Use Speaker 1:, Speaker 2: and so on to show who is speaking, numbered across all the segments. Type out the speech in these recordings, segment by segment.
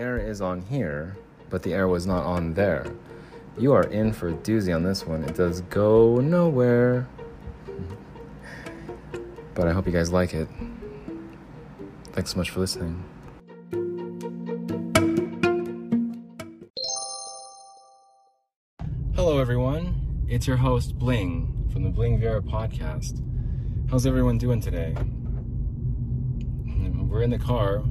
Speaker 1: air is on here, but the air was not on there. You are in for a doozy on this one. It does go nowhere. But I hope you guys like it. Thanks so much for listening. Hello, everyone. It's your host, Bling, from the Bling Viera podcast. How's everyone doing today? We're in the car.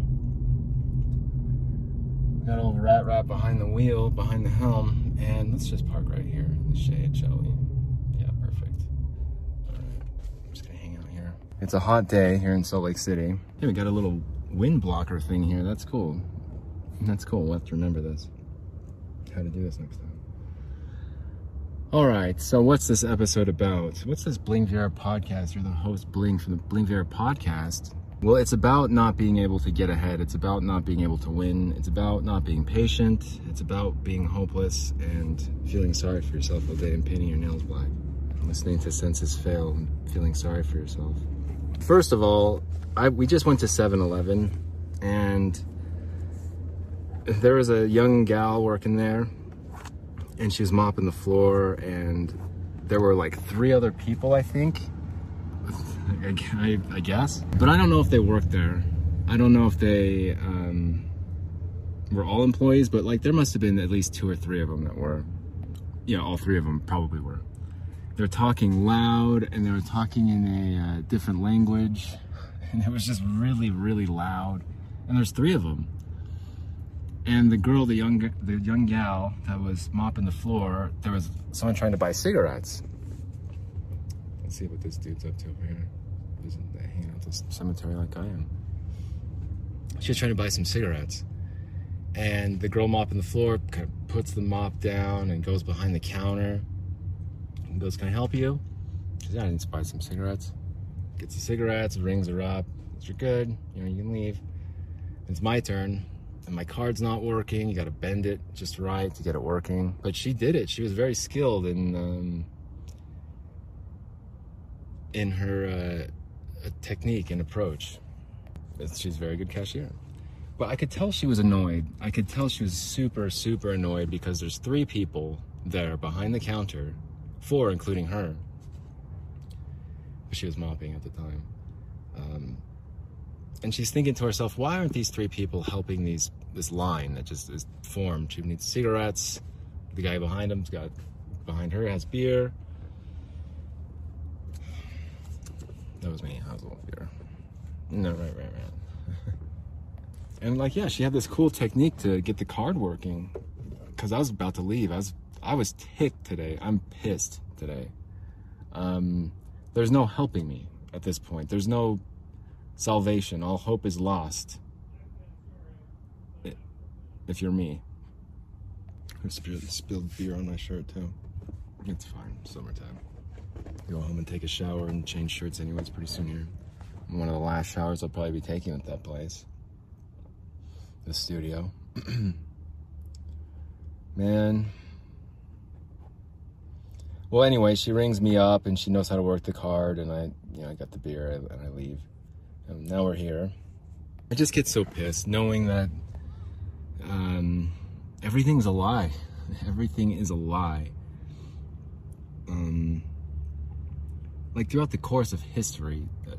Speaker 1: Got old rat rat behind the wheel, behind the helm, and let's just park right here in the shade, shall we? Yeah, perfect. All right, I'm just gonna hang out here. It's a hot day here in Salt Lake City. Yeah, we got a little wind blocker thing here. That's cool. That's cool. We'll have to remember this. How to do this next time. All right, so what's this episode about? What's this Bling Viera podcast? You're the host, Bling, from the Bling Viera podcast. Well, it's about not being able to get ahead. It's about not being able to win. It's about not being patient. It's about being hopeless and feeling sorry for yourself all day and painting your nails black. Listening to Senses Fail and feeling sorry for yourself. First of all, I, we just went to 7 Eleven and there was a young gal working there and she was mopping the floor and there were like three other people i think I, I, guess. But i don't know if they worked there. I don't know if they um, were all employees but like there must have been at least two or three of them that were. Yeah all three of them probably were. They're talking loud and they were talking in a uh, different language and it was just really really loud. And there's three of them. And the girl, the young, the young gal that was mopping the floor, there was someone trying to buy cigarettes. Let's see what this dude's up to over here. He's hanging out this cemetery like I am. She was trying to buy some cigarettes. And the girl mopping the floor kind of puts the mop down and goes behind the counter and goes, Can I help you? She yeah, I need to buy some cigarettes. Gets the cigarettes, rings her up. You're good. You know, you can leave. It's my turn and my card's not working. You got to bend it just right to get it working. But she did it. She was very skilled in um, in her uh, technique and approach. She's a very good cashier. But I could tell she was annoyed. I could tell she was super, super annoyed because there's three people there behind the counter, four including her. She was mopping at the time. Um, and she's thinking to herself, why aren't these three people helping these this line that just is formed? She needs cigarettes. The guy behind him's got behind her has beer. That was me. I was a little beer. No, right, right, right. and like, yeah, she had this cool technique to get the card working. Cause I was about to leave. I was I was ticked today. I'm pissed today. Um, there's no helping me at this point. There's no salvation. All hope is lost. If you're me. I spilled beer on my shirt too. It's fine. Summertime. Go home and take a shower and change shirts anyways pretty soon here. One of the last showers I'll probably be taking at that place. The studio. Man. Well, anyway, she rings me up and she knows how to work the card, and I, you know, I got the beer and I leave. And now we're here. I just get so pissed knowing that um, everything's a lie. Everything is a lie. Um, like throughout the course of history, uh,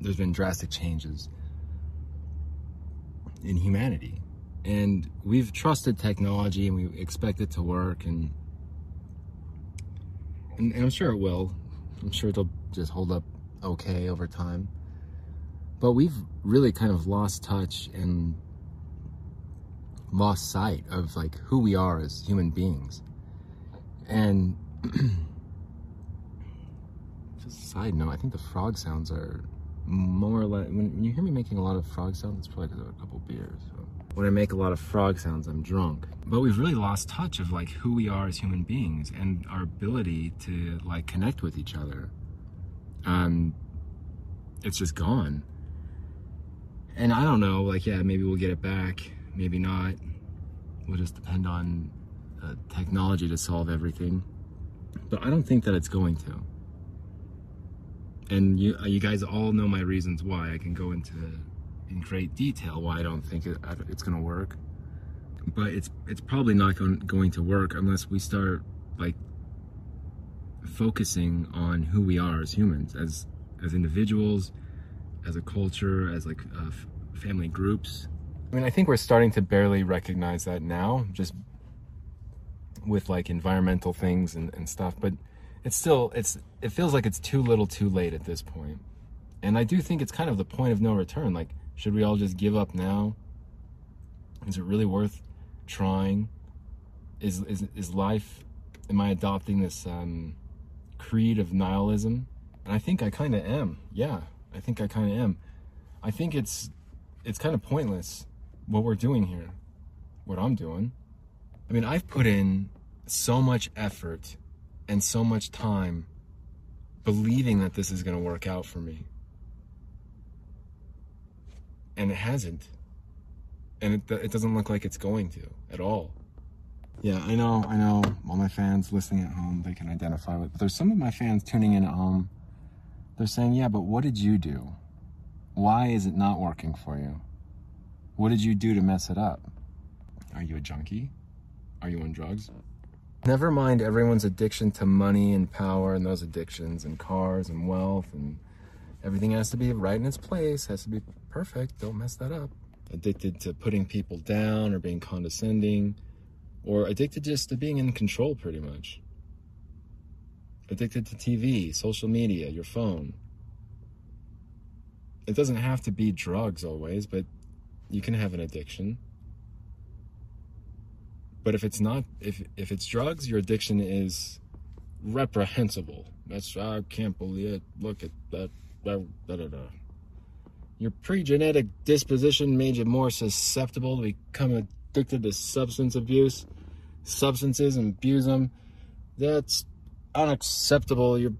Speaker 1: there's been drastic changes in humanity. And we've trusted technology and we expect it to work and, and, and I'm sure it will. I'm sure it'll just hold up okay over time. But we've really kind of lost touch and lost sight of like who we are as human beings. And side note, I think the frog sounds are more or less, when, you hear me making a lot of frog sounds, it's probably because of a couple beers. So. When I make a lot of frog sounds, I'm drunk. But we've really lost touch of like who we are as human beings and our ability to like connect with each other um, it's just gone. And I don't know, like, yeah, maybe we'll get it back, maybe not. We'll just depend on uh, technology to solve everything. But I don't think that it's going to. And you, uh, you guys all know my reasons why. I can go into in great detail why I don't think it, it's going to work. But it's it's probably not going, to work unless we start like focusing on who we are as humans, as as individuals, as a culture, as like uh, family groups. I mean, I think we're starting to barely recognize that now, just with like environmental things and, and stuff. But it's still it's it feels like it's too little, too late at this. And I do think it's kind of the point of no return. Like, should we all just give up now? Is it really worth trying? Is is is life? Am I adopting this um, creed of nihilism? And I think I kind of am. Yeah, I think I kind of am. I think it's it's kind of pointless what we're doing here, what I'm doing. I mean, I've put in so much effort and so much time believing that this is going to work out for me. And it hasn't. And it, it doesn't look like it's going to at all. Yeah, I know, I know. All my fans listening at home, they can identify with. But there's some of my fans tuning in at home. They're saying, yeah, but what did you do? Why is it not working for you? What did you do to mess it up? Are you a junkie? Are you on drugs? Never mind everyone's addiction to money and power and those addictions and cars and wealth and everything has to be right in its place, has to be perfect. Don't mess that up. Addicted to putting people down or being condescending or addicted just to being in control pretty much. Addicted to TV, social media, your phone. It doesn't have to be drugs always, but you can have an addiction. But if it's not, if if it's drugs, your addiction is reprehensible. That's I can't believe it. Look at that. Your pre-genetic disposition made you more susceptible to become addicted to substance abuse, substances, and abuse them. That's unacceptable. You're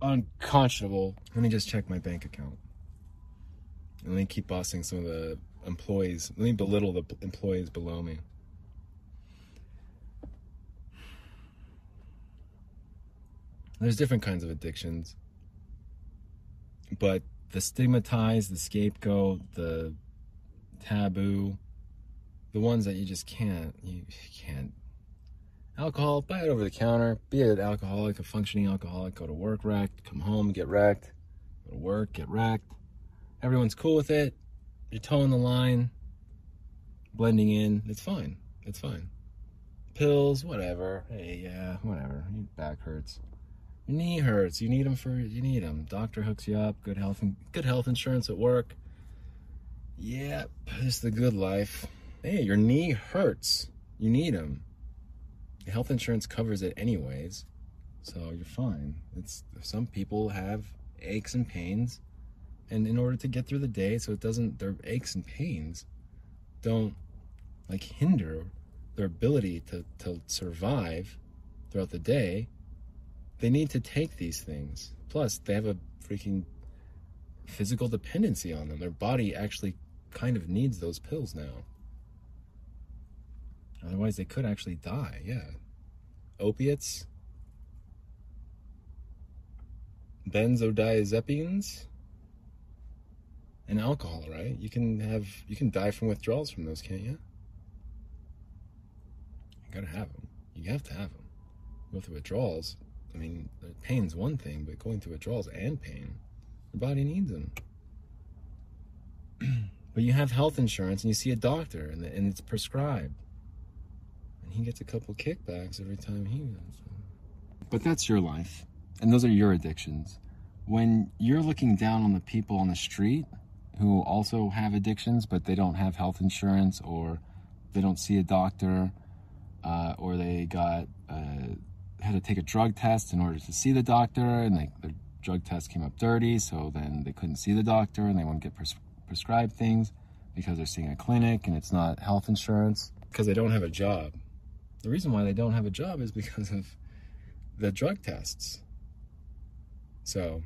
Speaker 1: unconscionable. Let me just check my bank account. Let me keep bossing some of the employees. Let me belittle the employees below me. There's different kinds of addictions. But the stigmatized, the scapegoat, the taboo, the ones that you just can't, you can't. Alcohol, buy it over the counter, be an alcoholic, a functioning alcoholic, go to work wrecked, come home, get wrecked, go to work, get wrecked. Everyone's cool with it. You're toeing the line, blending in. It's fine. It's fine. Pills, whatever. Hey, yeah, whatever. Your back hurts. Knee hurts. You need them for you need them. Doctor hooks you up. Good health and good health insurance at work. Yep, it's the good life. Hey, your knee hurts. You need them. health insurance covers it anyways, so you're fine. It's some people have aches and pains, and in order to get through the day, so it doesn't their aches and pains don't like hinder their ability to to survive throughout the day they need to take these things. Plus, they have a freaking physical dependency on them. Their body actually kind of needs those pills now. Otherwise, they could actually die. Yeah. Opiates, benzodiazepines, and alcohol, right? You can have you can die from withdrawals from those, can't you? You gotta have them. You have to have them. Through withdrawals. I mean, pain's one thing, but going through withdrawals and pain, your body needs them. but you have health insurance and you see a doctor and, and it's prescribed. And he gets a couple kickbacks every time he does. But that's your life. And those are your addictions. When you're looking down on the people on the street who also have addictions, but they don't have health insurance or they don't see a doctor uh, or they got uh, had to take a drug test in order to see the doctor, and they, the drug test came up dirty, so then they couldn't see the doctor, and they wouldn't get pres- prescribed things because they're seeing a clinic and it's not health insurance because they don't have a job. The reason why they don't have a job is because of the drug tests. So,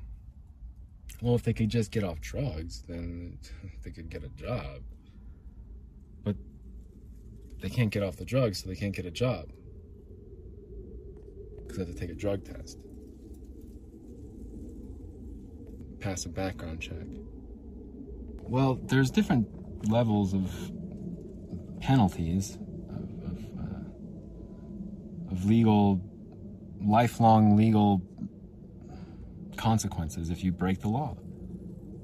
Speaker 1: well, if they could just get off drugs, then they could get a job. But they can't get off the drugs, so they can't get a job because I have to take a drug test. Pass a background check. Well, there's different levels of penalties of, of, uh, of legal, lifelong legal consequences if you break the law.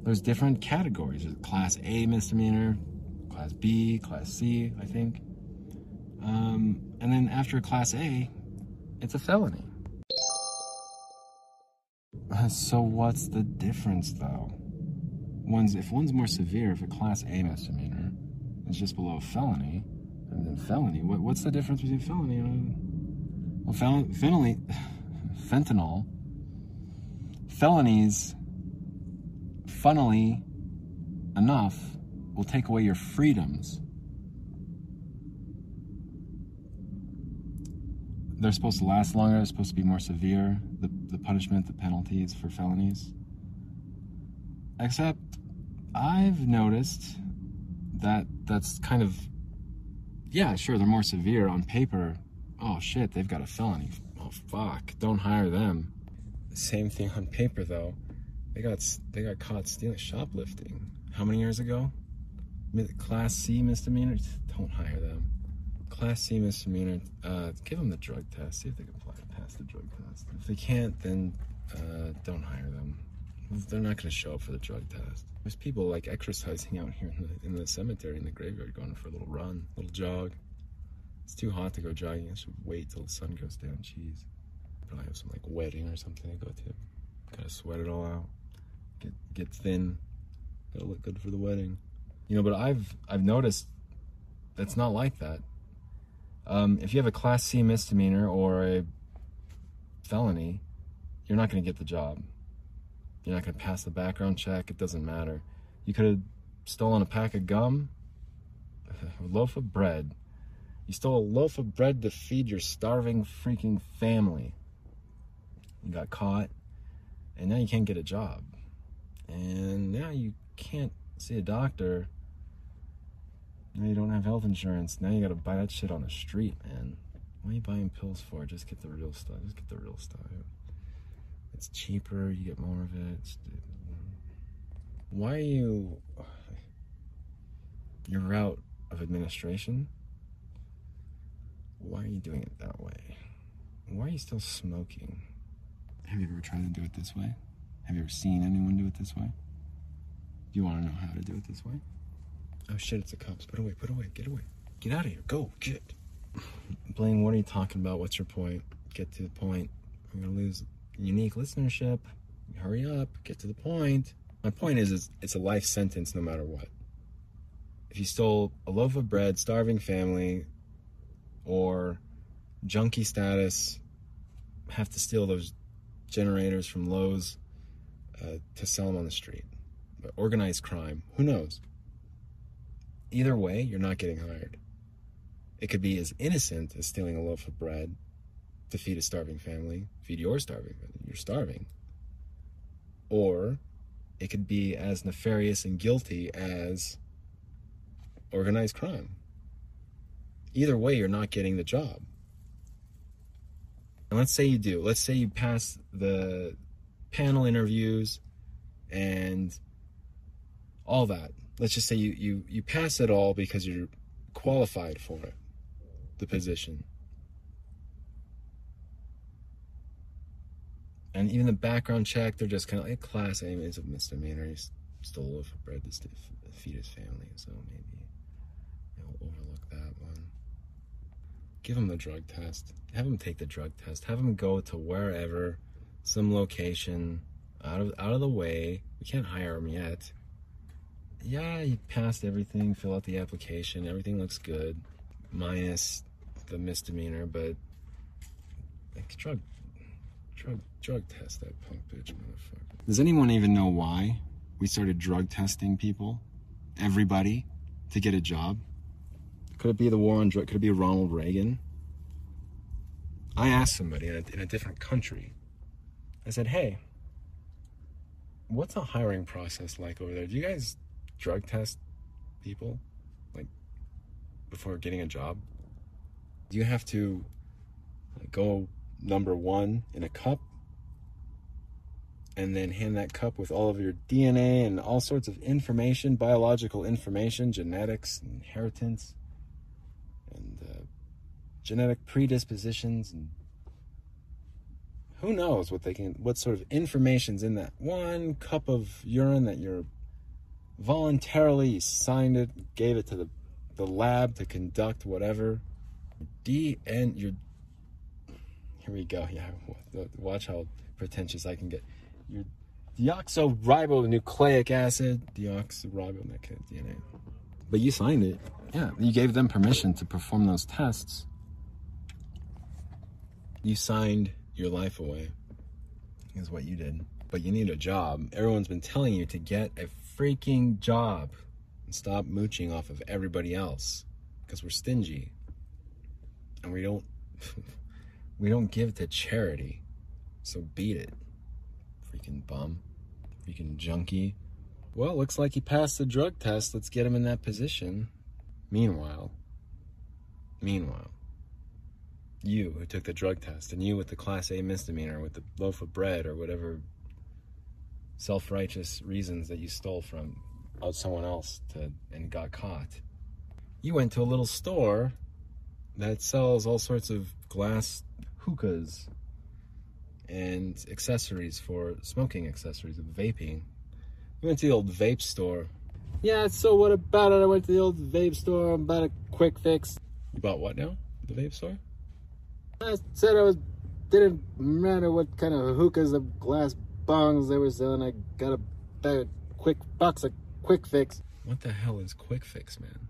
Speaker 1: There's different categories. There's class A misdemeanor, class B, class C, I think. Um, and then after class A, it's a felony. Uh, so what's the difference though? One's if one's more severe, if a class A misdemeanor is just below felony, and then felony, what, what's the difference between felony and well, fel- felony, fentanyl, felonies, funnily enough, will take away your freedoms. They're supposed to last longer, they're supposed to be more severe, the, the punishment, the penalties for felonies. Except, I've noticed that that's kind of, yeah, sure, they're more severe on paper. Oh shit, they've got a felony. Oh fuck, don't hire them. Same thing on paper though. They got they got caught stealing shoplifting. How many years ago? Class C misdemeanors. Don't hire them. Class C misdemeanor. Uh, give them the drug test. See if they can pass the drug test. If they can't, then uh, don't hire them. They're not going to show up for the drug test. There's people like exercising out here in the, in the cemetery in the graveyard, going for a little run, little jog. It's too hot to go jogging. I should wait till the sun goes down. Jeez. Probably have some like wedding or something to go to. Gotta sweat it all out. Get get thin. Gotta look good for the wedding. You know, but I've I've noticed that's not like that. Um, if you have a class C misdemeanor or a felony, you're not going to get the job. You're not going to pass the background check. It doesn't matter. You could have stolen a pack of gum, a loaf of bread. You stole a loaf of bread to feed your starving freaking family. You got caught, and now you can't get a job. And now you can't see a doctor. Now you don't have health insurance. Now you gotta buy that shit on the street, man. What are you buying pills for? Just get the real stuff. Just get the real stuff. It's cheaper. You get more of it. It's, why are you your route of administration? Why are you doing it that way? Why are you still smoking? Have you ever tried to do it this way? Have you ever seen anyone do it this way? Do you want to know how to do it this way? Oh shit, it's the cops. Put away, put away, get away. Get out of here. Go, get. Blaine, what are you talking about? What's your point? Get to the point. We're gonna lose unique listenership. Hurry up, get to the point. My point is, is it's a life sentence no matter what. If you stole a loaf of bread, starving family, or junkie status, have to steal those generators from Lowe's uh, to sell them on the street. But organized crime, who knows? Either way, you're not getting hired. It could be as innocent as stealing a loaf of bread to feed a starving family, feed your starving, you're starving. Or it could be as nefarious and guilty as organized crime. Either way, you're not getting the job. And let's say you do. Let's say you pass the panel interviews and all that. Let's just say you, you, you pass it all because you're qualified for it, the position. And even the background check, they're just kind of like class A is a misdemeanor. He stole a bread to feed his family, so maybe you'll overlook that one. Give him the drug test. Have him take the drug test. Have him go to wherever, some location, out of out of the way. We can't hire him yet. Yeah, he passed everything. Fill out the application. Everything looks good, minus the misdemeanor. But like drug Drug, drug test that punk bitch, motherfucker. Does anyone even know why we started drug testing people, everybody, to get a job? Could it be the war on drugs? Could it be Ronald Reagan? I asked somebody in a, in a different country. I said, "Hey, what's a hiring process like over there? Do you guys drug test people, like before getting a job? Do you have to like, go number one in a cup and then hand that cup with all of your DNA and all sorts of information, biological information, genetics, inheritance, and uh, genetic predispositions, and who knows what they can, what sort of information's in that one cup of urine that you're voluntarily you signed it, gave it to the, the lab to conduct whatever. D and your here we go. Yeah, watch how pretentious I can get. Your deoxyribonucleic acid, deoxyribonucleic DNA. But you signed it. Yeah, you gave them permission to perform those tests. You signed your life away, is what you did. But you need a job. Everyone's been telling you to get a freaking job and stop mooching off of everybody else because we're stingy and we don't we don't give to charity. So beat it. Freaking bum. Freaking junkie. Well, looks like he passed the drug test. Let's get him in that position. Meanwhile, meanwhile, you who took the drug test and you with the class A misdemeanor with the loaf of bread or whatever self-righteous reasons that you stole from out someone else to and got caught. You went to a little store that sells all sorts of glass hookahs and accessories for smoking accessories of vaping. We went to the old vape store. Yeah, so what about it? I went to the old vape store. I'm about a quick fix. You bought what now? The vape store? I said I was didn't matter what kind of hookahs or glass bongs they were selling. I got a bag, quick box of quick fix. What the hell is quick fix, man?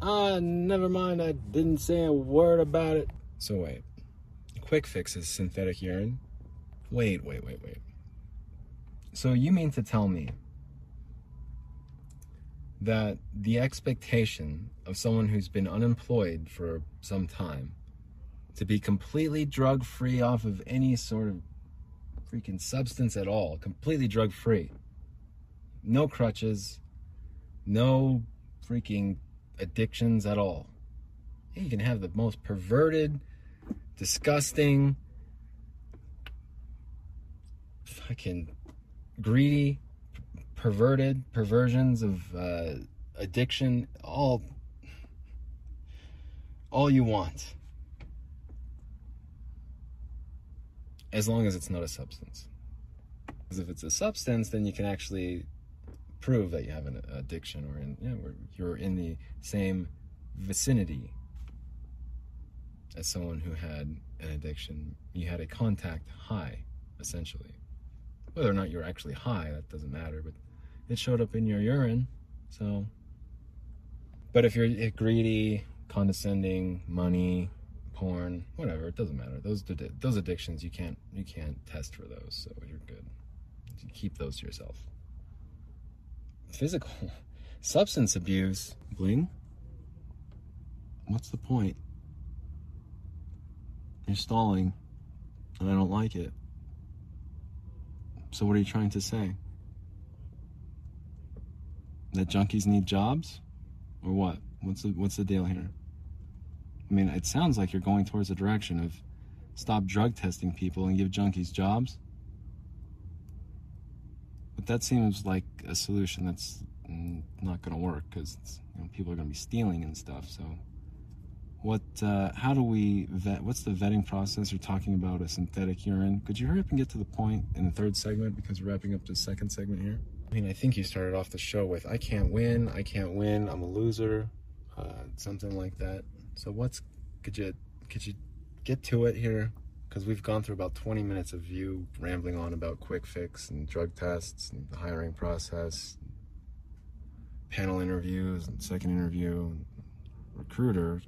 Speaker 1: Ah, never mind. I didn't say a word about it. So wait. Quick fix is synthetic urine? Wait, wait, wait, wait. So you mean to tell me that the expectation of someone who's been unemployed for some time to be completely drug free off of any sort of freaking substance at all, completely drug free, no crutches, no freaking addictions at all. You can have the most perverted, disgusting, fucking greedy, perverted perversions of uh, addiction, all, all you want. As long as it's not a substance. Because if it's a substance, then you can actually prove that you have an addiction or in, you know, you're in the same vicinity as someone who had an addiction. You had a contact high, essentially. Whether or not you're actually high, that doesn't matter, but it showed up in your urine, so. But if you're eh, greedy, condescending, money, porn, whatever, it doesn't matter. Those those addictions you can't you can't test for those, so you're good. You keep those to yourself physical substance abuse. Bling? What's the point? You're stalling, and I don't like it. So, what are you trying to say? That junkies need jobs? Or what? What's the, what's the deal here? I mean, it sounds like you're going towards the direction of stop drug testing people and give junkies jobs. But that seems like a solution that's not going to work because you know, people are going to be stealing and stuff. So, what? Uh, how do we vet? What's the vetting process? You're talking about a synthetic urine. Could you hurry up and get to the point in the third segment because we're wrapping up the second segment here? I mean, I think you started off the show with "I can't win, I can't win, I'm a loser," uh, something like that. So, what's could you could you get to it here? because we've gone through about 20 minutes of you rambling on about quick fix and drug tests and the hiring process, panel interviews and second interview, and recruiter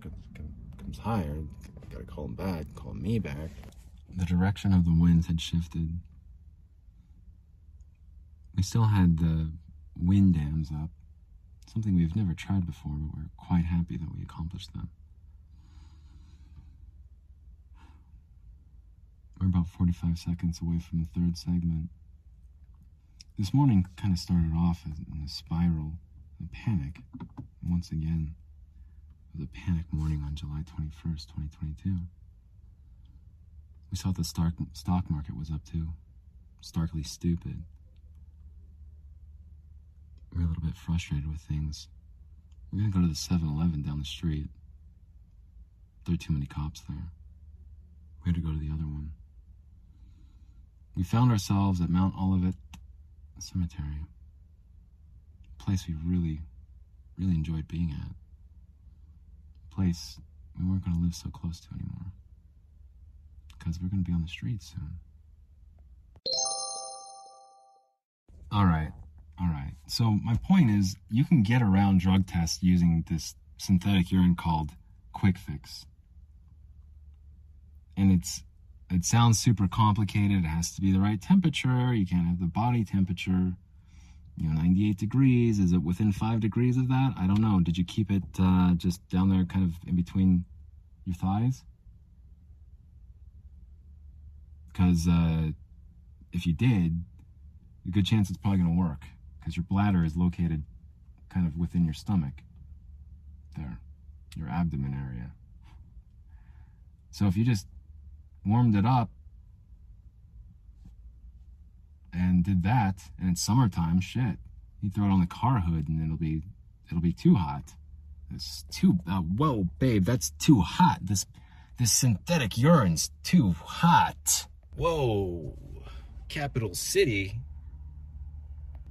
Speaker 1: comes hired, gotta call him back, call me back. The direction of the winds had shifted. We still had the wind dams up, something we've never tried before, but we're quite happy that we accomplished them. We're about 45 seconds away from the third segment. This morning kind of started off in a spiral, a panic. Once again, it was a panic morning on July 21st, 2022. We saw the stock, stock market was up to starkly stupid. We're a little bit frustrated with things. We're gonna go to the 7 Eleven down the street. There are too many cops there. We had to go to the other one. We found ourselves at Mount Olivet Cemetery, a place we really, really enjoyed being at. A place we weren't going to live so close to anymore. Because we're going to be on the streets soon. All right, all right. So, my point is you can get around drug tests using this synthetic urine called Quick Fix. And it's it sounds super complicated. It has to be the right temperature. You can't have the body temperature. You know, 98 degrees. Is it within five degrees of that? I don't know. Did you keep it uh, just down there, kind of in between your thighs? Because uh, if you did, a good chance it's probably going to work. Because your bladder is located kind of within your stomach. There, your abdomen area. So if you just warmed it up and did that and it's summertime shit. You throw it on the car hood and it'll be it'll be too hot. It's too uh, whoa babe that's too hot. This this synthetic urine's too hot. Whoa. Capital city.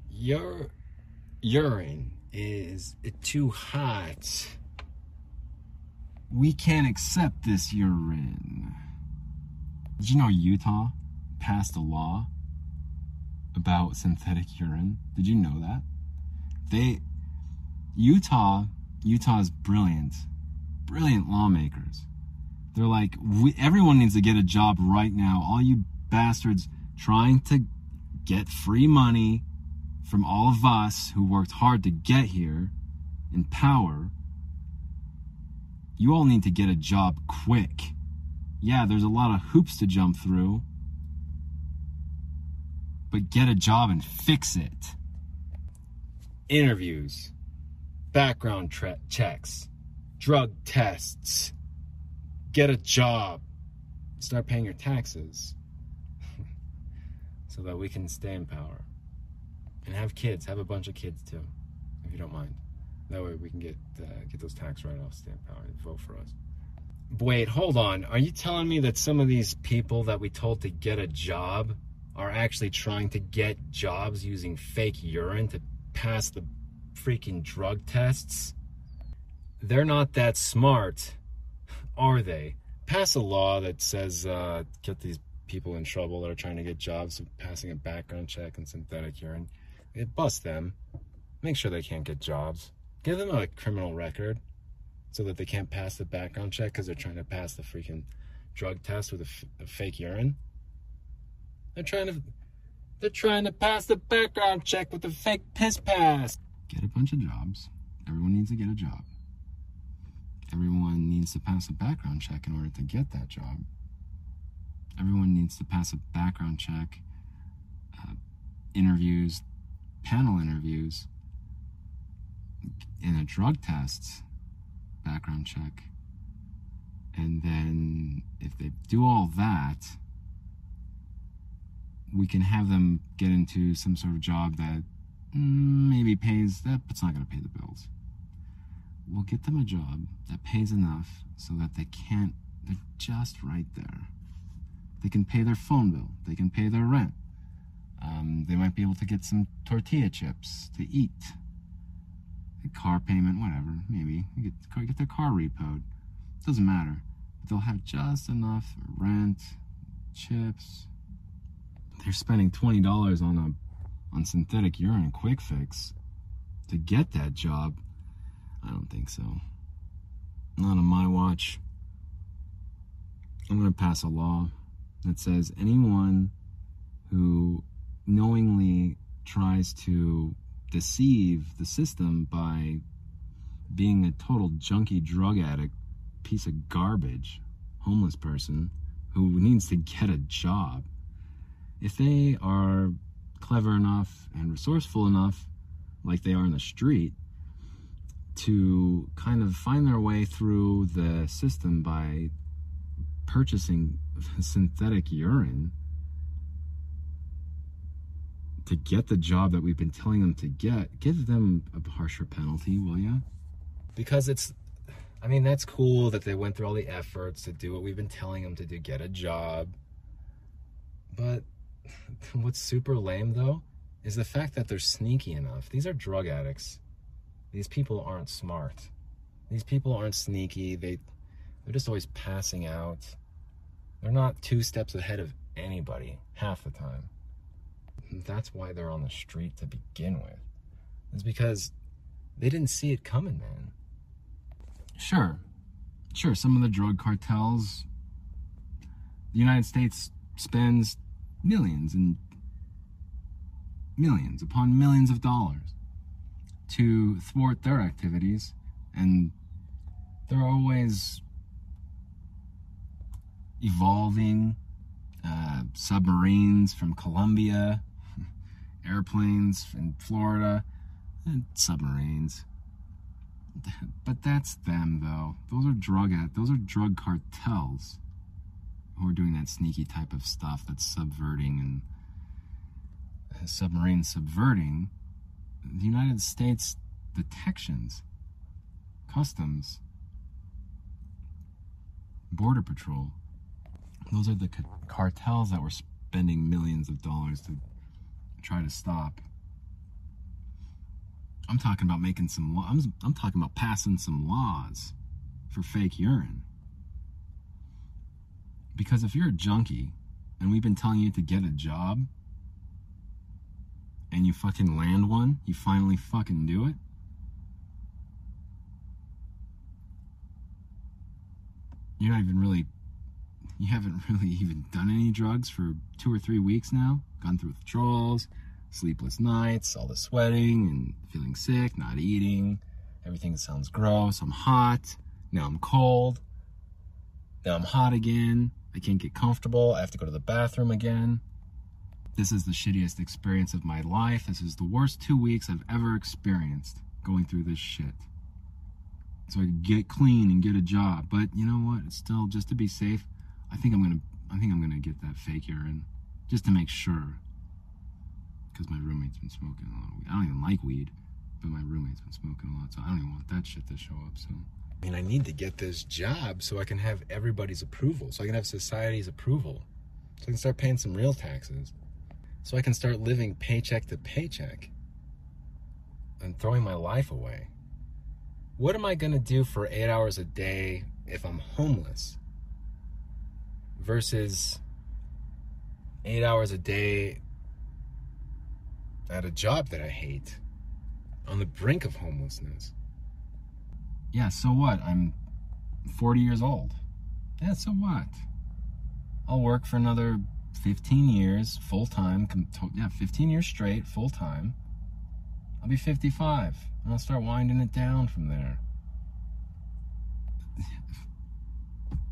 Speaker 1: Your urine is too hot. We can't accept this urine did you know Utah passed a law about synthetic urine? Did you know that? They Utah Utah's brilliant. Brilliant lawmakers. They're like everyone needs to get a job right now. All you bastards trying to get free money from all of us who worked hard to get here in power. You all need to get a job quick yeah, there's a lot of hoops to jump through, but get a job and fix it. Interviews, background checks, drug tests, get a job, start paying your taxes so that we can stay in power and have kids, have a bunch of kids too, if you don't mind. That way we can get uh, get those tax write-offs, stay in power, and vote for us. Wait, hold on. Are you telling me that some of these people that we told to get a job are actually trying to get jobs using fake urine to pass the freaking drug tests? They're not that smart, are they? Pass a law that says uh, get these people in trouble that are trying to get jobs passing a background check and synthetic urine. It bust them. Make sure they can't get jobs. Give them a criminal record so that they can't pass the background check because they're trying to pass the freaking drug test with a, fake urine. They're trying to they're trying to pass the background check with a fake piss pass. Get a bunch of jobs. Everyone needs to get a job. Everyone needs to pass a background check in order to get that job. Everyone needs to pass a background check, uh, interviews, panel interviews, and a drug test background check. And then if they do all that, we can have them get into some sort of job that maybe pays that, but it's not going to pay the bills. We'll get them a job that pays enough so that they can't, they're just right there. They can pay their phone bill, they can pay their rent. Um, they might be able to get some tortilla chips to eat car payment, whatever, maybe. Get, get their car repoed. Doesn't matter. But they'll have just enough rent, chips. They're spending $20 on a on synthetic urine quick fix to get that job. I don't think so. Not on my watch. I'm going to pass a law that says anyone who knowingly tries to deceive the system by being a total junkie drug addict, piece of garbage, homeless person who needs to get a job. If they are clever enough and resourceful enough, like they are in the street, to kind of find their way through the system by purchasing synthetic urine to get the job that we've been telling them to get, give them a harsher penalty, will you? Because it's, I mean, that's cool that they went through all the efforts to do what we've been telling them to do, get a job. But what's super lame though is the fact that they're sneaky enough. These are drug addicts. These people aren't smart. These people aren't sneaky. They they're just always passing out. They're not two steps ahead of anybody half the time. That's why they're on the street to begin with. It's because they didn't see it coming, man. Sure. Sure, some of the drug cartels the United States spends millions and millions upon millions of dollars to thwart their activities and they're always evolving uh, submarines from Colombia, airplanes in Florida, and submarines. But that's them, though. Those are drug those are drug cartels who are doing that sneaky type of stuff that's subverting and uh, submarine subverting the United States detections, customs, border patrol. Those are the cartels that were spending millions of dollars to try to stop. I'm talking about making some laws. I'm, I'm talking about passing some laws for fake urine. Because if you're a junkie and we've been telling you to get a job and you fucking land one, you finally fucking do it. You're not even really, you haven't really even done any drugs for two or three weeks now. Gone through withdrawals, sleepless nights, all the sweating and feeling sick, not eating. Everything sounds gross. I'm hot. Now I'm cold. Now I'm hot again. I can't get comfortable. I have to go to the bathroom again. This is the shittiest experience of my life. This is the worst two weeks I've ever experienced going through this shit. So I could get clean and get a job. But you know what? It's still just to be safe. I think I'm gonna I think I'm gonna get that fake urine just to make sure. Because my roommate's been smoking a lot of weed. I don't even like weed, but my roommate's been smoking a lot, so I don't even want that shit to show up. So I mean, I need to get this job so I can have everybody's approval, so I can have society's approval, so I can start paying some real taxes, so I can start living paycheck to paycheck and throwing my life away. What am I going to do for eight hours a day if I'm homeless versus eight hours a day at a job that I hate on the brink of homelessness? yeah, so what? I'm 40 years old. Yeah, so what? I'll work for another 15 years full time. Yeah, 15 years straight, full time. I'll be 55 and I'll start winding it down from there.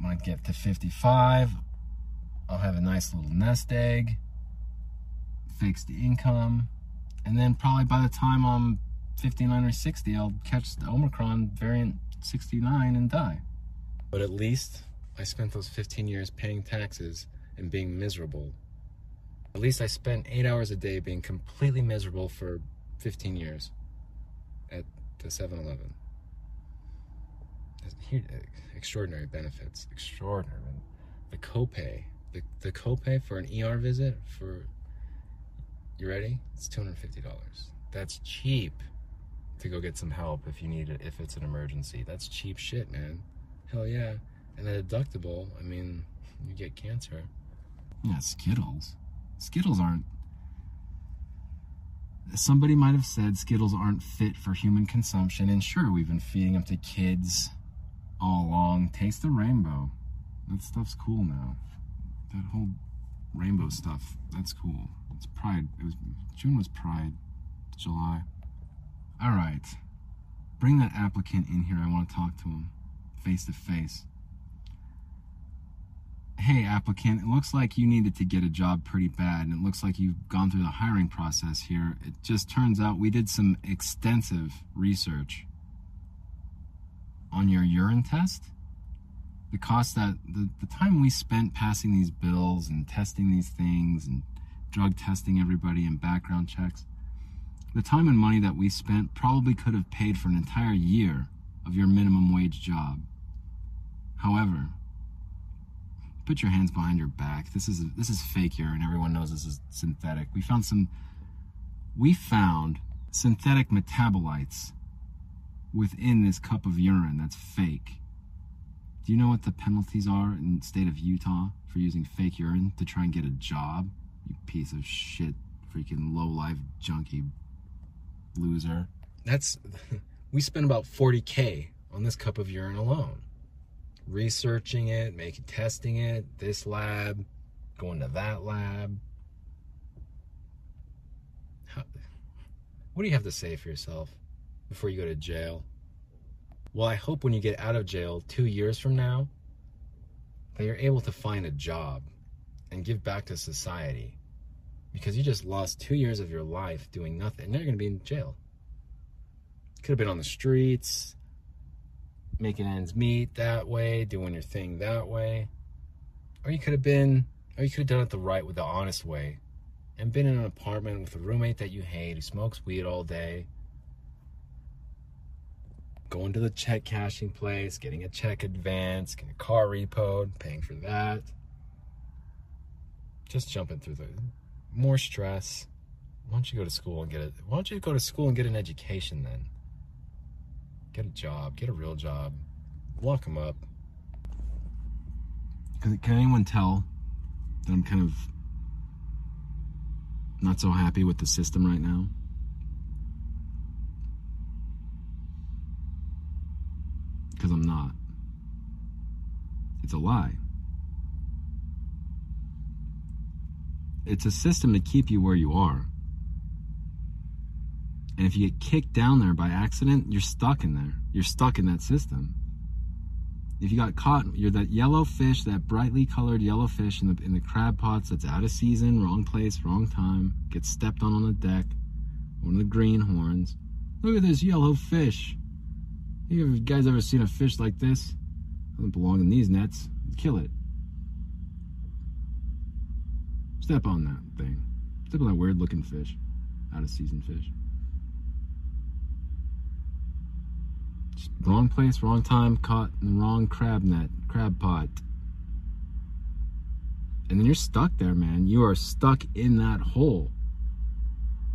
Speaker 1: I get to 55, I'll have a nice little nest egg, fixed income, and then probably by the time I'm 59 or 60, I'll catch the Omicron variant 69 and die. But at least I spent those 15 years paying taxes and being miserable. At least I spent eight hours a day being completely miserable for 15 years at the 7 Eleven. Extraordinary benefits. Extraordinary. The copay. The, the copay for an ER visit for. You ready? It's $250. That's cheap to go get some help if you need it, if it's an emergency. That's cheap shit, man. Hell yeah. And a deductible, I mean, you get cancer. Yeah, Skittles. Skittles aren't. Somebody might have said Skittles aren't fit for human consumption, and sure, we've been feeding them to kids all along. Taste the rainbow. That stuff's cool now. That whole rainbow stuff, that's cool. It's Pride. It was June was Pride. July. All right. Bring that applicant in here. I want to talk to him face to face. Hey, applicant, it looks like you needed to get a job pretty bad, and it looks like you've gone through the hiring process here. It just turns out we did some extensive research on your urine test. The cost that the, the time we spent passing these bills and testing these things and drug testing everybody and background checks. The time and money that we spent probably could have paid for an entire year of your minimum wage job. However, put your hands behind your back. This is this is fake urine. Everyone knows this is synthetic. We found some we found synthetic metabolites within this cup of urine that's fake. Do you know what the penalties are in the state of Utah for using fake urine to try and get a job? You piece of shit, freaking low life junkie loser. That's we spent about 40k on this cup of urine alone. Researching it, making testing it, this lab, going to that lab. How, what do you have to say for yourself before you go to jail? Well, I hope when you get out of jail two years from now, that you're able to find a job and give back to society because you just lost two years of your life doing nothing. Now you're going to be in jail. Could have been on the streets, making ends meet that way, doing your thing that way. Or you could have been, or you could have done it the right with the honest way and been in an apartment with a roommate that you hate who smokes weed all day. Going to the check cashing place, getting a check advance, getting a car repoed, paying for that. Just jumping through the more stress. Why don't you go to school and get it? Why don't you go to school and get an education then? Get a job, get a real job, lock them up. Can, can anyone tell that I'm kind of not so happy with the system right now? Because I'm not. It's a lie. It's a system to keep you where you are. And if you get kicked down there by accident, you're stuck in there. You're stuck in that system. If you got caught, you're that yellow fish, that brightly colored yellow fish in the in the crab pots that's out of season, wrong place, wrong time, gets stepped on on the deck. One of the greenhorns. Look at this yellow fish. You guys ever seen a fish like this? Doesn't belong in these nets. Kill it. Step on that thing. Step on that weird looking fish. Out of season fish. Just wrong place, wrong time, caught in the wrong crab net, crab pot. And then you're stuck there, man. You are stuck in that hole.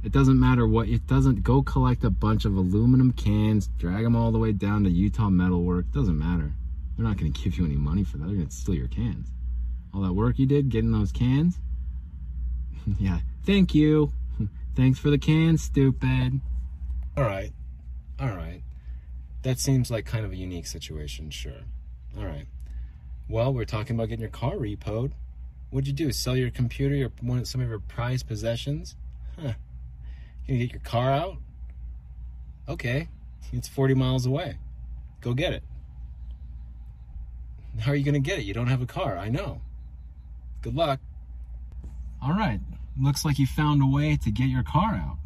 Speaker 1: It doesn't matter what, it doesn't go collect a bunch of aluminum cans, drag them all the way down to Utah Metalwork. Doesn't matter. They're not going to give you any money for that. They're going to steal your cans. All that work you did getting those cans, yeah, thank you. Thanks for the cans, stupid. All right, all right. That seems like kind of a unique situation, sure. All right. Well, we're talking about getting your car repoed. What'd you do? Sell your computer, or one, some of your prized possessions? Huh. You gonna get your car out? Okay, it's 40 miles away. Go get it. How are you gonna get it? You don't have a car. I know. Good luck. All right. Looks like you found a way to get your car out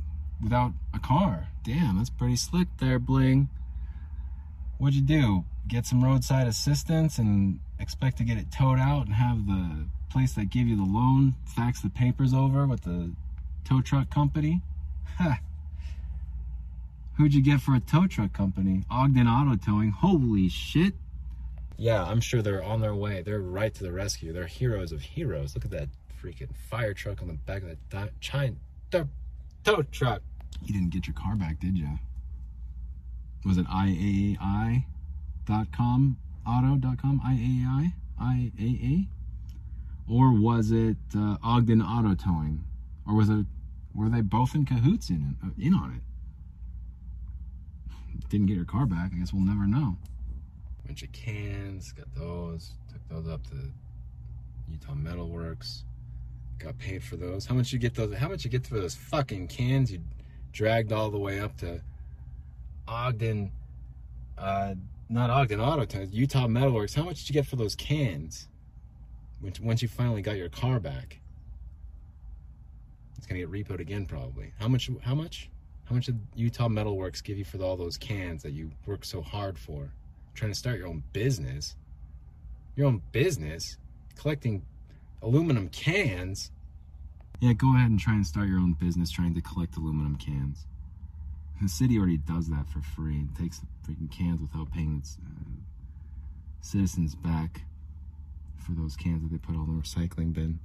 Speaker 1: without a car. Damn, that's pretty slick there, Bling. What'd you do? Get some roadside assistance and expect to get it towed out and have the place that gave you the loan fax the papers over with the tow truck company? Ha. Who'd you get for a tow truck company? Ogden Auto Towing. Holy shit. Yeah, I'm sure they're on their way. They're right to the rescue. They're heroes of heroes. Look at that freaking fire truck on the back of that China tow, tow truck. You didn't get your car back, did you? Was it IAAI.com? Auto.com? IAAI? IAA? Or was it uh, Ogden Auto Towing? Or was it, were they both in cahoots in, in on it? Didn't get your car back. I guess we'll never know. Bunch of cans, got those, took those up to Utah Metalworks got paid for those. How much you get those? How much you get for those fucking cans you dragged all the way up to Ogden, uh, not Ogden Auto Towns, Utah Metalworks. How much did you get for those cans? Once you finally got your car back, it's gonna get repoed again probably. How much? How much? How much did Utah Metalworks give you for all those cans that you worked so hard for? Trying to start your own business. Your own business, collecting aluminum cans. Yeah, go ahead and try and start your own business trying to collect aluminum cans. The city already does that for free. It takes the freaking cans without paying its uh, citizens back for those cans that they put on the recycling bin.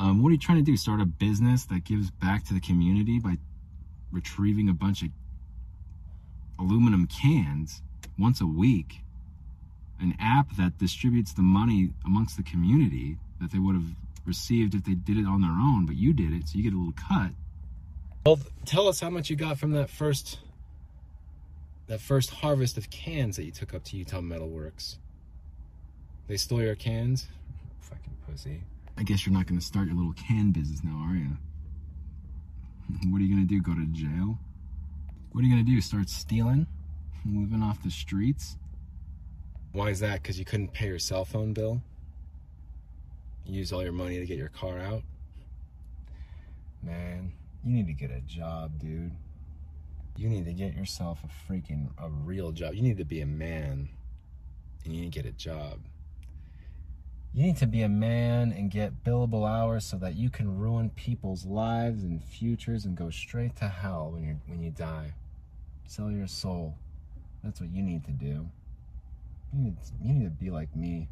Speaker 1: Um, what are you trying to do? Start a business that gives back to the community by retrieving a bunch of aluminum cans once a week? An app that distributes the money amongst the community that they would have received if they did it on their own, but you did it, so you get a little cut. Well, tell us how much you got from that first that first harvest of cans that you took up to Utah Metal Works. They stole your cans? Fucking pussy. I guess you're not gonna start your little can business now, are you? What are you gonna do? Go to jail? What are you gonna do? Start stealing? Living off the streets? Why is that? Because you couldn't pay your cell phone bill? You use all your money to get your car out? Man, you need to get a job, dude. You need to get yourself a freaking a real job. You need to be a man and you need to get a job. You need to be a man and get billable hours so that you can ruin people's lives and futures and go straight to hell when you when you die. Sell your soul. That's what you need to do. You need, you need to be like me.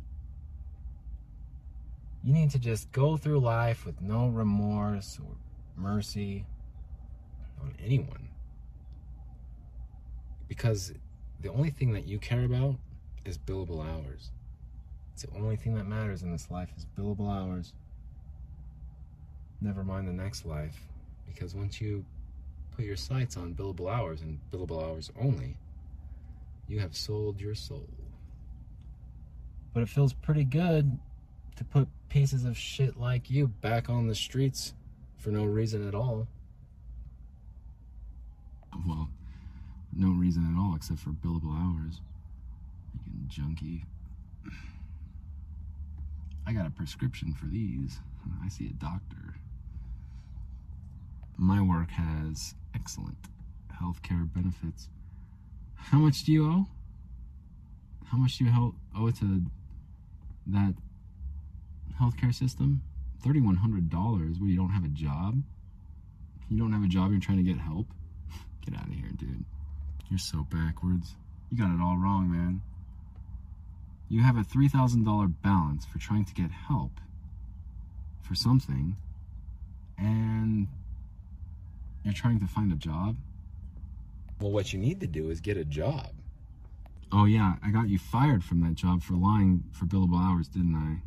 Speaker 1: You need to just go through life with no remorse or mercy on anyone. Because the only thing that you care about is billable hours. It's the only thing that matters in this life is billable hours. Never mind the next life. Because once you put your sights on billable hours and billable hours only, you have sold your soul. But it feels pretty good to put pieces of shit like you back on the streets for no reason at all. Well, no reason at all except for billable hours. You junkie. I got a prescription for these. I see a doctor. My work has excellent healthcare benefits. How much do you owe? How much do you owe to that healthcare system? $3,100. What, you don't have a job? You don't have a job, you're trying to get help? Get out of here, dude. You're so backwards. You got it all wrong, man. You have a $3,000 balance for trying to get help for something, and you're trying to find a job? Well, what you need to do is get a job. Oh, yeah, I got you fired from that job for lying for billable hours, didn't I?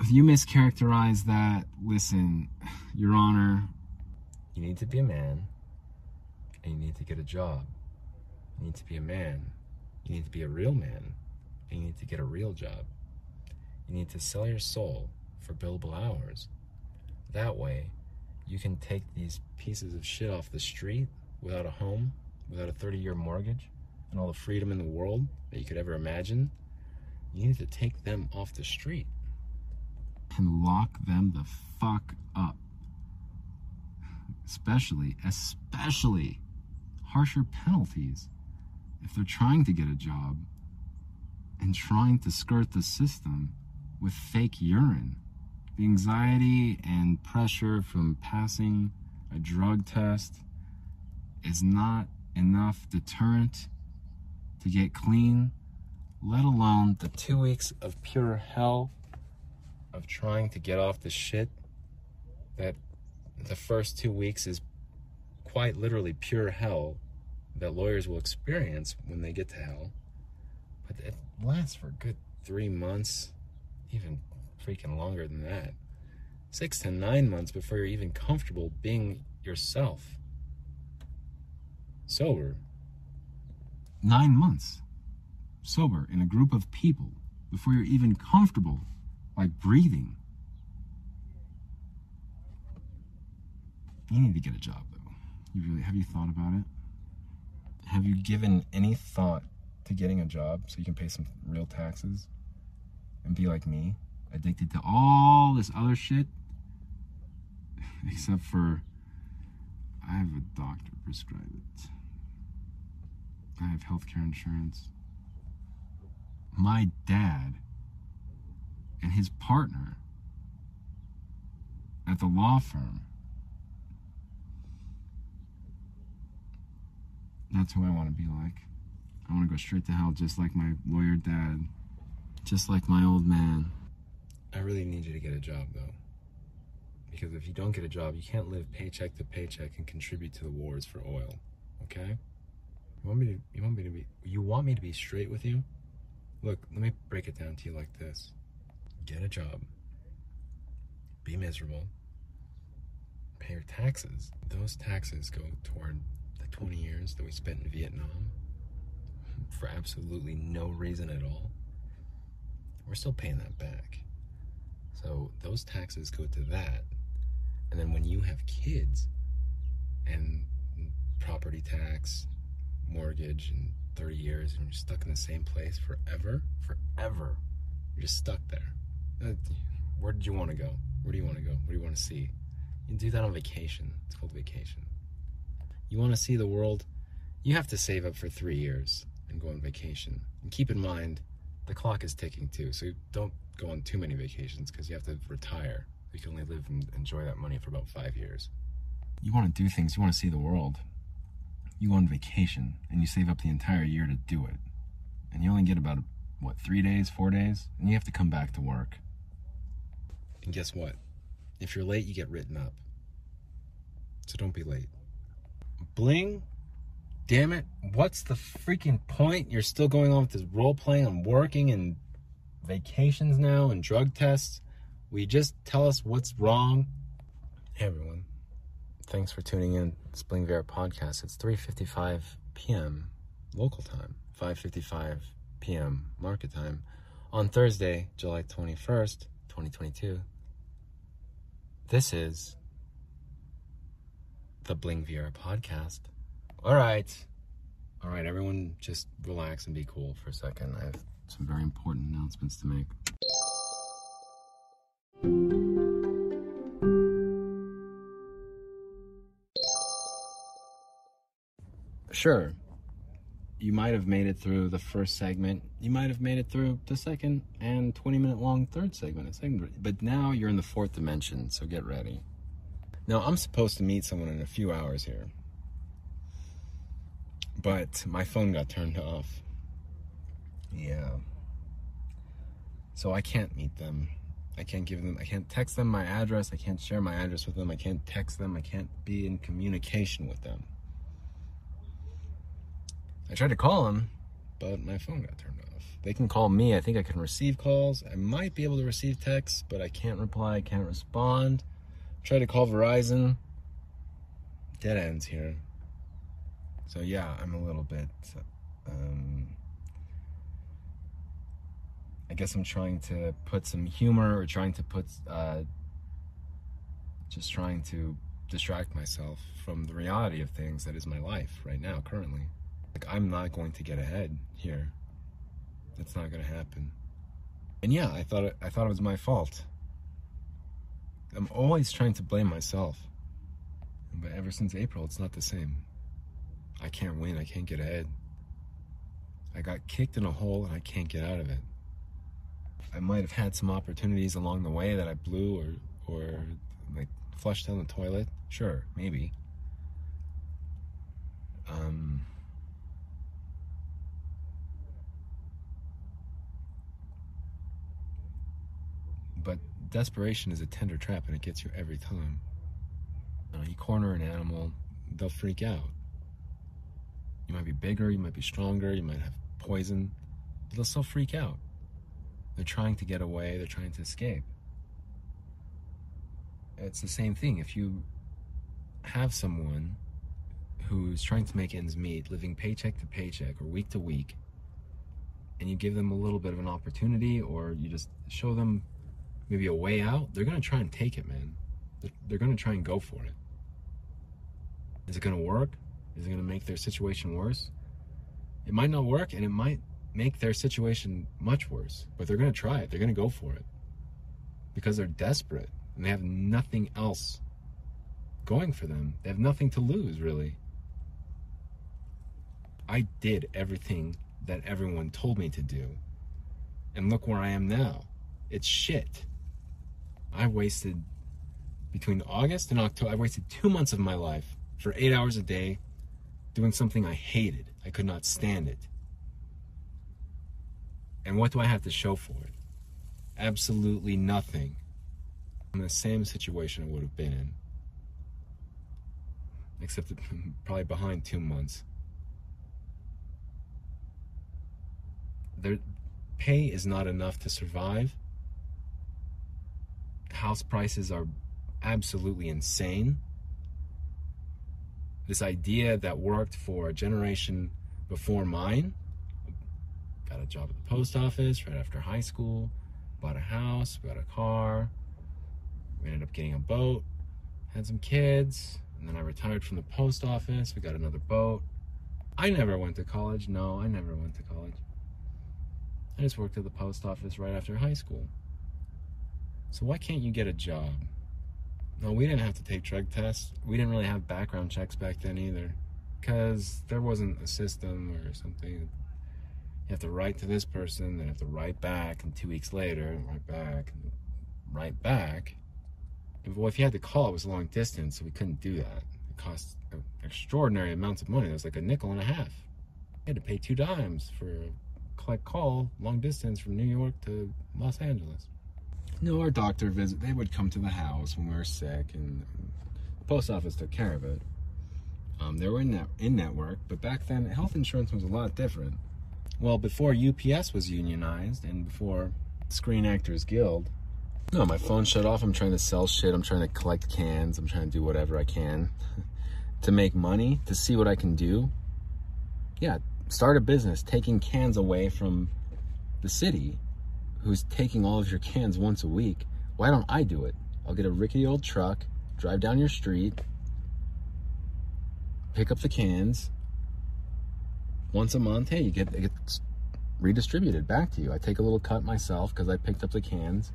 Speaker 1: If you mischaracterize that, listen, Your Honor, you need to be a man and you need to get a job. You need to be a man. You need to be a real man and you need to get a real job. You need to sell your soul for billable hours. That way, you can take these pieces of shit off the street without a home, without a 30 year mortgage, and all the freedom in the world that you could ever imagine. You need to take them off the street and lock them the fuck up. Especially, especially harsher penalties if they're trying to get a job and trying to skirt the system with fake urine. The anxiety and pressure from passing a drug test is not enough deterrent to get clean, let alone the two weeks of pure hell of trying to get off the shit that the first two weeks is quite literally pure hell that lawyers will experience when they get to hell. But it lasts for a good three months, even freaking longer than that. Six to nine months before you're even comfortable being yourself. Sober. Nine months. Sober in a group of people before you're even comfortable like breathing. You need to get a job though. You really have you thought about it? Have you given any thought to getting a job so you can pay some real taxes and be like me, addicted to all this other shit? Except for I have a doctor prescribe it. I have healthcare insurance. My dad and his partner at the law firm. That's who I want to be like. I want to go straight to hell just like my lawyer dad, just like my old man. I really need you to get a job though. Because if you don't get a job, you can't live paycheck to paycheck and contribute to the wars for oil. Okay? You want me to you want me to be you want me to be straight with you? Look, let me break it down to you like this. Get a job. Be miserable. Pay your taxes. Those taxes go toward 20 years that we spent in Vietnam for absolutely no reason at all. We're still paying that back. So those taxes go to that. And then when you have kids and property tax, mortgage, and 30 years, and you're stuck in the same place forever, forever, you're just stuck there. Uh, where did you want to go? Where do you want to go? What do you want to see? You do that on vacation. It's called vacation. You want to see the world? You have to save up for three years and go on vacation. And keep in mind, the clock is ticking too, so don't go on too many vacations because you have to retire. You can only live and enjoy that money for about five years. You want to do things, you want to see the world. You go on vacation and you save up the entire year to do it. And you only get about, what, three days, four days? And you have to come back to work. And guess what? If you're late, you get written up. So don't be late. Bling damn it, what's the freaking point? You're still going on with this role playing and working and vacations now and drug tests. We just tell us what's wrong? Hey everyone. Thanks for tuning in to Bling Viera podcast. It's 3:55 p.m. local time, 5:55 p.m. market time on Thursday, July 21st, 2022. This is the Bling Viera podcast. All right. All right, everyone, just relax and be cool for a second. I have some very important announcements to make. Sure, you might have made it through the first segment. You might have made it through the second and 20 minute long third segment. But now you're in the fourth dimension, so get ready. Now, I'm supposed to meet someone in a few hours here but my phone got turned off. Yeah. So I can't meet them. I can't give them, I can't text them my address. I can't share my address with them. I can't text them. I can't be in communication with them. I tried to call them, but my phone got turned off. They can call me. I think I can receive calls. I might be able to receive texts, but I can't reply. I can't respond. Try to call Verizon. Dead ends here. So yeah, I'm a little bit. Um, I guess I'm trying to put some humor or trying to put, uh, just trying to distract myself from the reality of things that is my life right now, currently. Like, I'm not going to get ahead here. That's not going to happen. And yeah, I thought it, I thought it was my fault. I'm always trying to blame myself. But ever since April, it's not the same. I can't win. I can't get ahead. I got kicked in a hole and I can't get out of it. I might have had some opportunities along the way that I blew or, or like flushed down the toilet. Sure, maybe. Um, but desperation is a tender trap and it gets you every time. You, know, you corner an animal, they'll freak out. You might be bigger, you might be stronger, you might have poison, but they'll still freak out. They're trying to get away, they're trying to escape. It's the same thing. If you have someone who's trying to make ends meet, living paycheck to paycheck or week to week, and you give them a little bit of an opportunity or you just show them maybe a way out, they're going to try and take it, man. They're, going to try and go for it. Is it going to work? Is it going to make their situation worse? It might not work and it might make their situation much worse, but they're going to try it. They're going to go for it because they're desperate and they have nothing else going for them. They have nothing to lose, really. I did everything that everyone told me to do. And look where I am now. It's shit. I wasted Between August and October, I wasted two months of my life for eight hours a day doing something I hated. I could not stand it. And what do I have to show for it? Absolutely nothing. I'm in the same situation I would have been in. Except probably behind two months. Their pay is not enough to survive. House prices are absolutely insane. This idea that worked for a generation before mine got a job at the post office right after high school, bought a house, got a car, we ended up getting a boat, had some kids, and then I retired from the post office. We got another boat. I never went to college. No, I never went to college. I just worked at the post office right after high school. So why can't you get a job? No, we didn't have to take drug tests. We didn't really have background checks back then either. Because there wasn't a system or something. You have to write to this person, then have to write back, and two weeks later, write back, and write back. Well, if you had to call, it was long distance, so we couldn't do that. It cost extraordinary amounts of money. It was like a nickel and a half. I had to pay two dimes for a collect call long distance from New York to Los Angeles. No, our doctor visit. They would come to the house when we were sick, and the post office took care of it. Um, they were in net, in network, but back then health insurance was a lot different. Well, before UPS was unionized and before Screen Actors Guild, no, my phone shut off. I'm trying to sell shit. I'm trying to collect cans. I'm trying to do whatever I can to make money, to see what I can do. Yeah, start a business taking cans away from the city who's taking all of your cans once a week. Why don't I do it? I'll get a rickety old truck, drive down your street, pick up the cans once a month. Hey, you get it gets redistributed back to you. I take a little cut myself because I picked up the cans.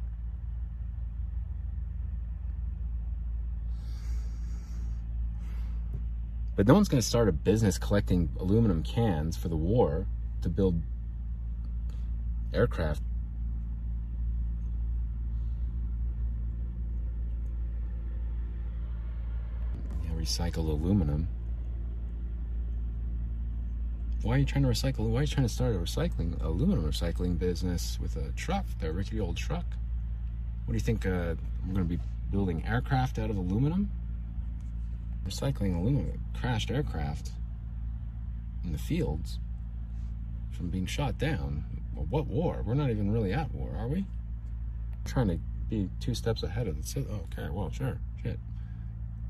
Speaker 1: But no one's going to start a business collecting aluminum cans for the war to build aircraft. Yeah, recycle aluminum. Why are you trying to recycle? Why are you trying to start a recycling aluminum recycling business with a truck, a rickety old truck? What do you think? Uh, I'm going to be building aircraft out of aluminum? recycling aluminum crashed aircraft in the fields from being shot down. Well, what war? We're not even really at war, are we? trying to be two steps ahead of the city. Okay, well, sure.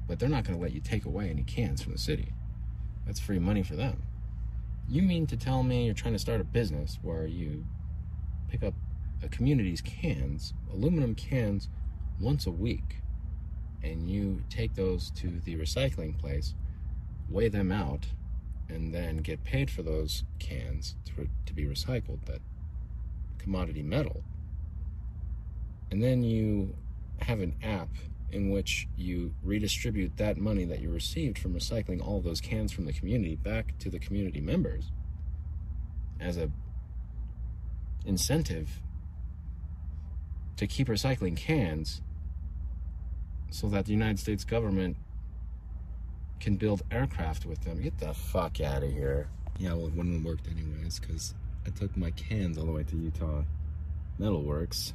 Speaker 1: But they're not going to let you take away any cans from the city. That's free money for them. You mean to tell me you're trying to start a business where you pick up a community's cans, aluminum cans, once a week? and you take those to the recycling place, weigh them out, and then get paid for those cans to, to be recycled, that commodity metal. And then you have an app in which you redistribute that money that you received from recycling all those cans from the community back to the community members as a incentive to keep recycling cans so that the United States government can build aircraft with them. Get the fuck out of here. Yeah, well, one of them worked anyways, because I took my cans all the way to Utah Metalworks.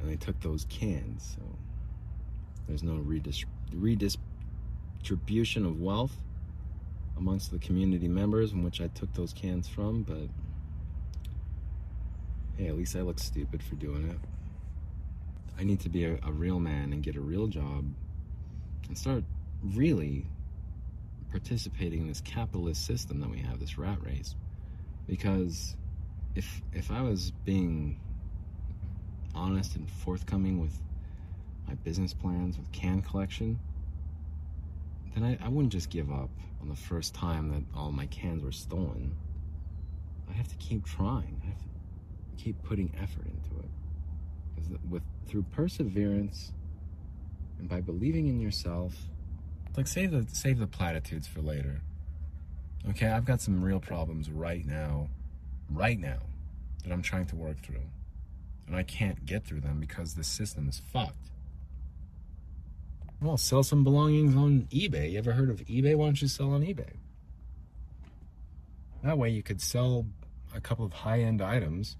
Speaker 1: And they took those cans, so there's no redis- redistribution of wealth amongst the community members in which I took those cans from, but hey, at least I look stupid for doing it. I need to be a, a real man and get a real job and start really participating in this capitalist system that we have, this rat race. Because if if I was being honest and forthcoming with my business plans with can collection, then I, I wouldn't just give up on the first time that all my cans were stolen. I have to keep trying. I have to keep putting effort into it Because with through perseverance and by believing in yourself like save the save the platitudes for later okay i've got some real problems right now right now that i'm trying to work through and I can't get through them because the system is fucked. Well, sell some belongings on eBay. You ever heard of eBay? Why don't you sell on eBay? That way you could sell a couple of high end items.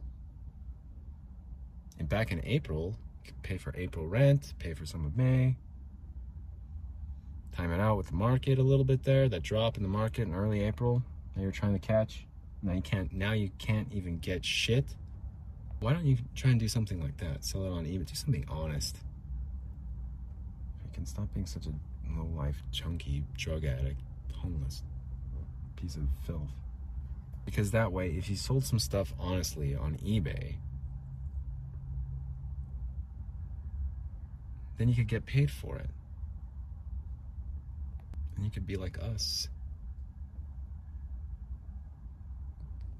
Speaker 1: And back in April, you could pay for April rent, pay for some of May, time it out with the market a little bit there, that drop in the market in early April that you're trying to catch. Now you can't now you can't even get shit. Why don't you try and do something like that? Sell it on eBay. Do something honest. You can stop being such a low life junkie, drug addict, homeless piece of filth. Because that way, if you sold some stuff honestly on eBay, then you could get paid for it. And you could be like us.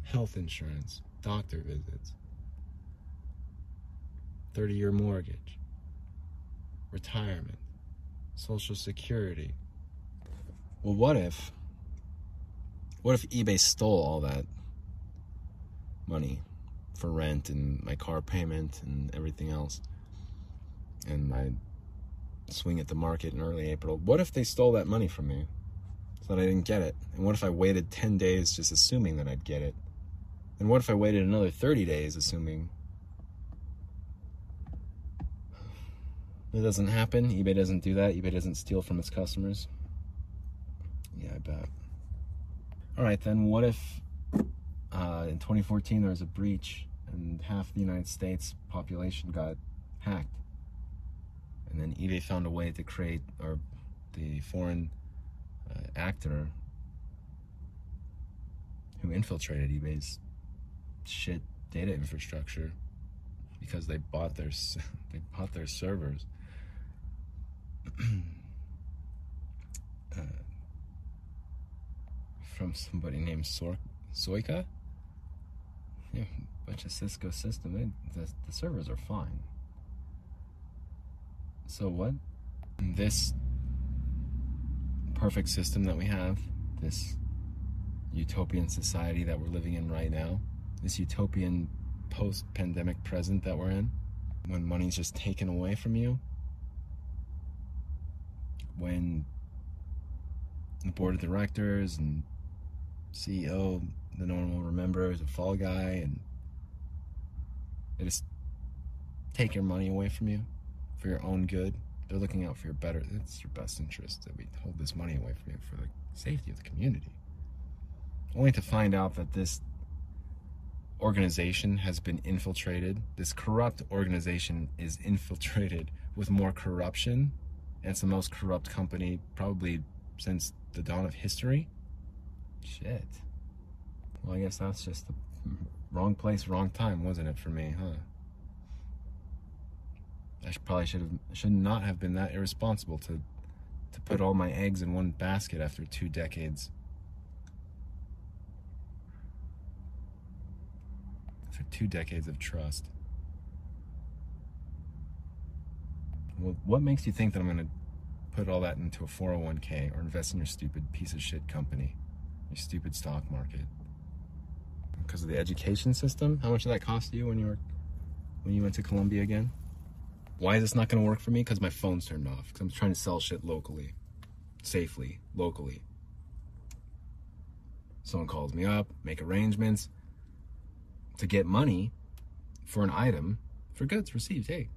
Speaker 1: Health insurance, doctor visits, 30 year mortgage, retirement, social security. Well, what if what if eBay stole all that money for rent and my car payment and everything else? And I swing at the market in early April. What if they stole that money from me so that I didn't get it? And what if I waited 10 days just assuming that I'd get it? And what if I waited another 30 days assuming it doesn't happen? eBay doesn't do that. eBay doesn't steal from its customers. Yeah, I bet. All right, then what if uh, in 2014 there was a breach and half the United States population got hacked? And then eBay found a way to create, or the foreign uh, actor who infiltrated eBay's shit data infrastructure because they bought their they bought their servers. uh, from somebody named Sor- Soika. Yeah, bunch of Cisco system. They, the, the servers are fine. So what? This perfect system that we have, this utopian society that we're living in right now, this utopian post-pandemic present that we're in, when money's just taken away from you, when the board of directors and CEO, the normal remember is a fall guy, and they just take your money away from you for your own good. They're looking out for your better. It's your best interest that we hold this money away from you for the safety of the community. Only to find out that this organization has been infiltrated. This corrupt organization is infiltrated with more corruption. It's the most corrupt company probably since the dawn of history. Shit. Well, I guess that's just the wrong place, wrong time, wasn't it, for me, huh? I should, probably should have should not have been that irresponsible to to put all my eggs in one basket after two decades. After two decades of trust. Well, what makes you think that I'm going to put all that into a 401k or invest in your stupid piece of shit company? your stupid stock market because of the education system. How much did that cost you when you were when you went to Columbia again? Why is this not going to work for me? Because my phone's turned off. Because I'm trying to sell shit locally, safely, locally. Someone calls me up, make arrangements to get money for an item for goods received. Hey,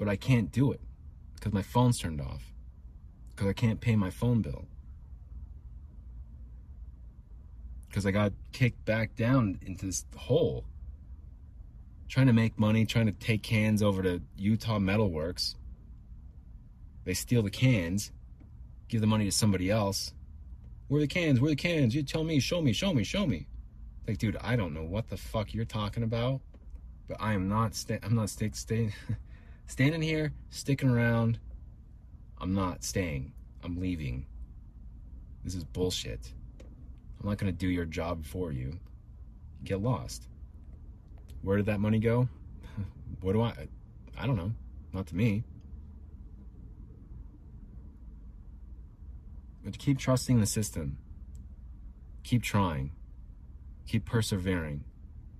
Speaker 1: but I can't do it because my phone's turned off. Because I can't pay my phone bill. because I got kicked back down into this hole. Trying to make money, trying to take cans over to Utah Metalworks. They steal the cans, give the money to somebody else. Where are the cans? Where are the cans? You tell me, show me, show me, show me. Like, dude, I don't know what the fuck you're talking about, but I am not. Sta- I'm not st- staying, standing here, sticking around. I'm not staying. I'm leaving. This is bullshit. I'm not going to do your job for you. Get lost. Where did that money go? what do I? I don't know. Not to me. But keep trusting the system. Keep trying. Keep persevering.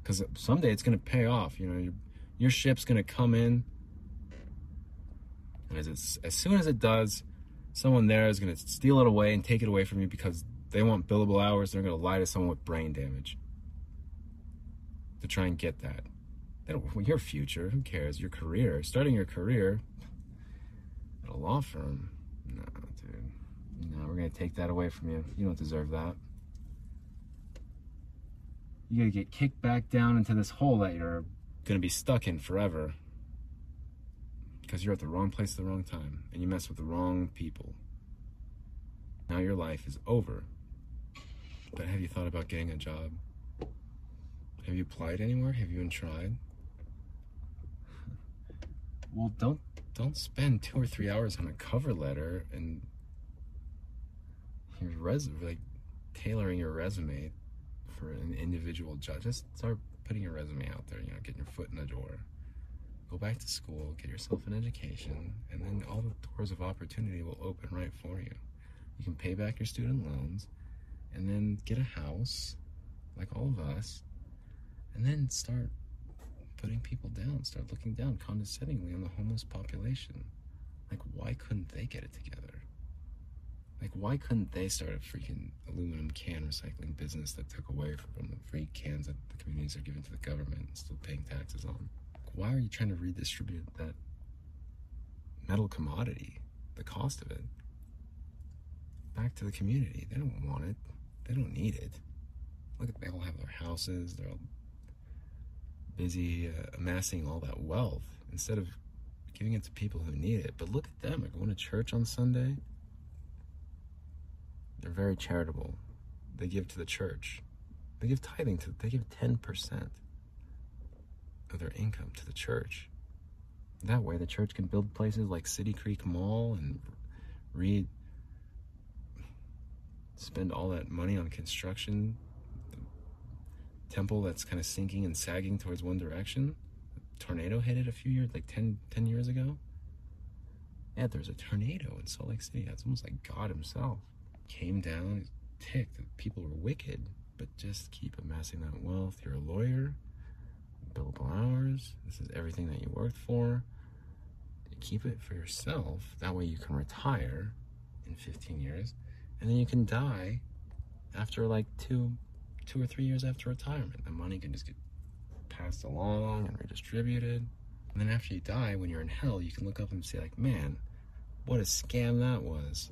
Speaker 1: because someday it's going to pay off. You know, your, your ship's going to come in, and as, it's, as soon as it does, someone there is going to steal it away and take it away from you because they want billable hours. They're going to lie to someone with brain damage to try and get that. Your future, who cares? Your career, starting your career at a law firm. No, dude. No, we're going to take that away from you. You don't deserve that. You're going to get kicked back down into this hole that you're going to be stuck in forever because you're at the wrong place at the wrong time and you mess with the wrong people. Now your life is over. But have you thought about getting a job? Have you applied anywhere? Have you even tried? Well, don't don't spend two or three hours on a cover letter and your resume, like tailoring your resume for an individual job. Just start putting your resume out there. You know, getting your foot in the door. Go back to school, get yourself an education, and then all the doors of opportunity will open right for you. You can pay back your student loans, and then get a house, like all of us, and then start putting people down, start looking down condescendingly on the homeless population. Like, why couldn't they get it together? Like, why couldn't they start a freaking aluminum can recycling business that took away from the free cans that the communities are giving to the government and still paying taxes on? Why are you trying to redistribute that metal commodity, the cost of it, back to the community? They don't want it. They don't need it. Look they all have their houses. They're all busy uh, amassing all that wealth instead of giving it to people who need it. But look at them. They're going to church on Sunday. They're very charitable. They give to the church. They give tithing to, they give 10% of their income to the church. That way, the church can build places like City Creek Mall and read, spend all that money on construction. The temple that's kind of sinking and sagging towards one direction. Tornado hit it a few years, like 10, 10 years ago. Yeah, there was a tornado in Salt Lake City. It's almost like God Himself came down, ticked. People were wicked, but just keep amassing that wealth. You're a lawyer, billable hours. This is everything that you worked for. Keep it for yourself. That way you can retire in 15 years, and then you can die after like two, two or three years after retirement. The money can just get passed along and redistributed. And then after you die, when you're in hell, you can look up and say like, man, what a scam that was.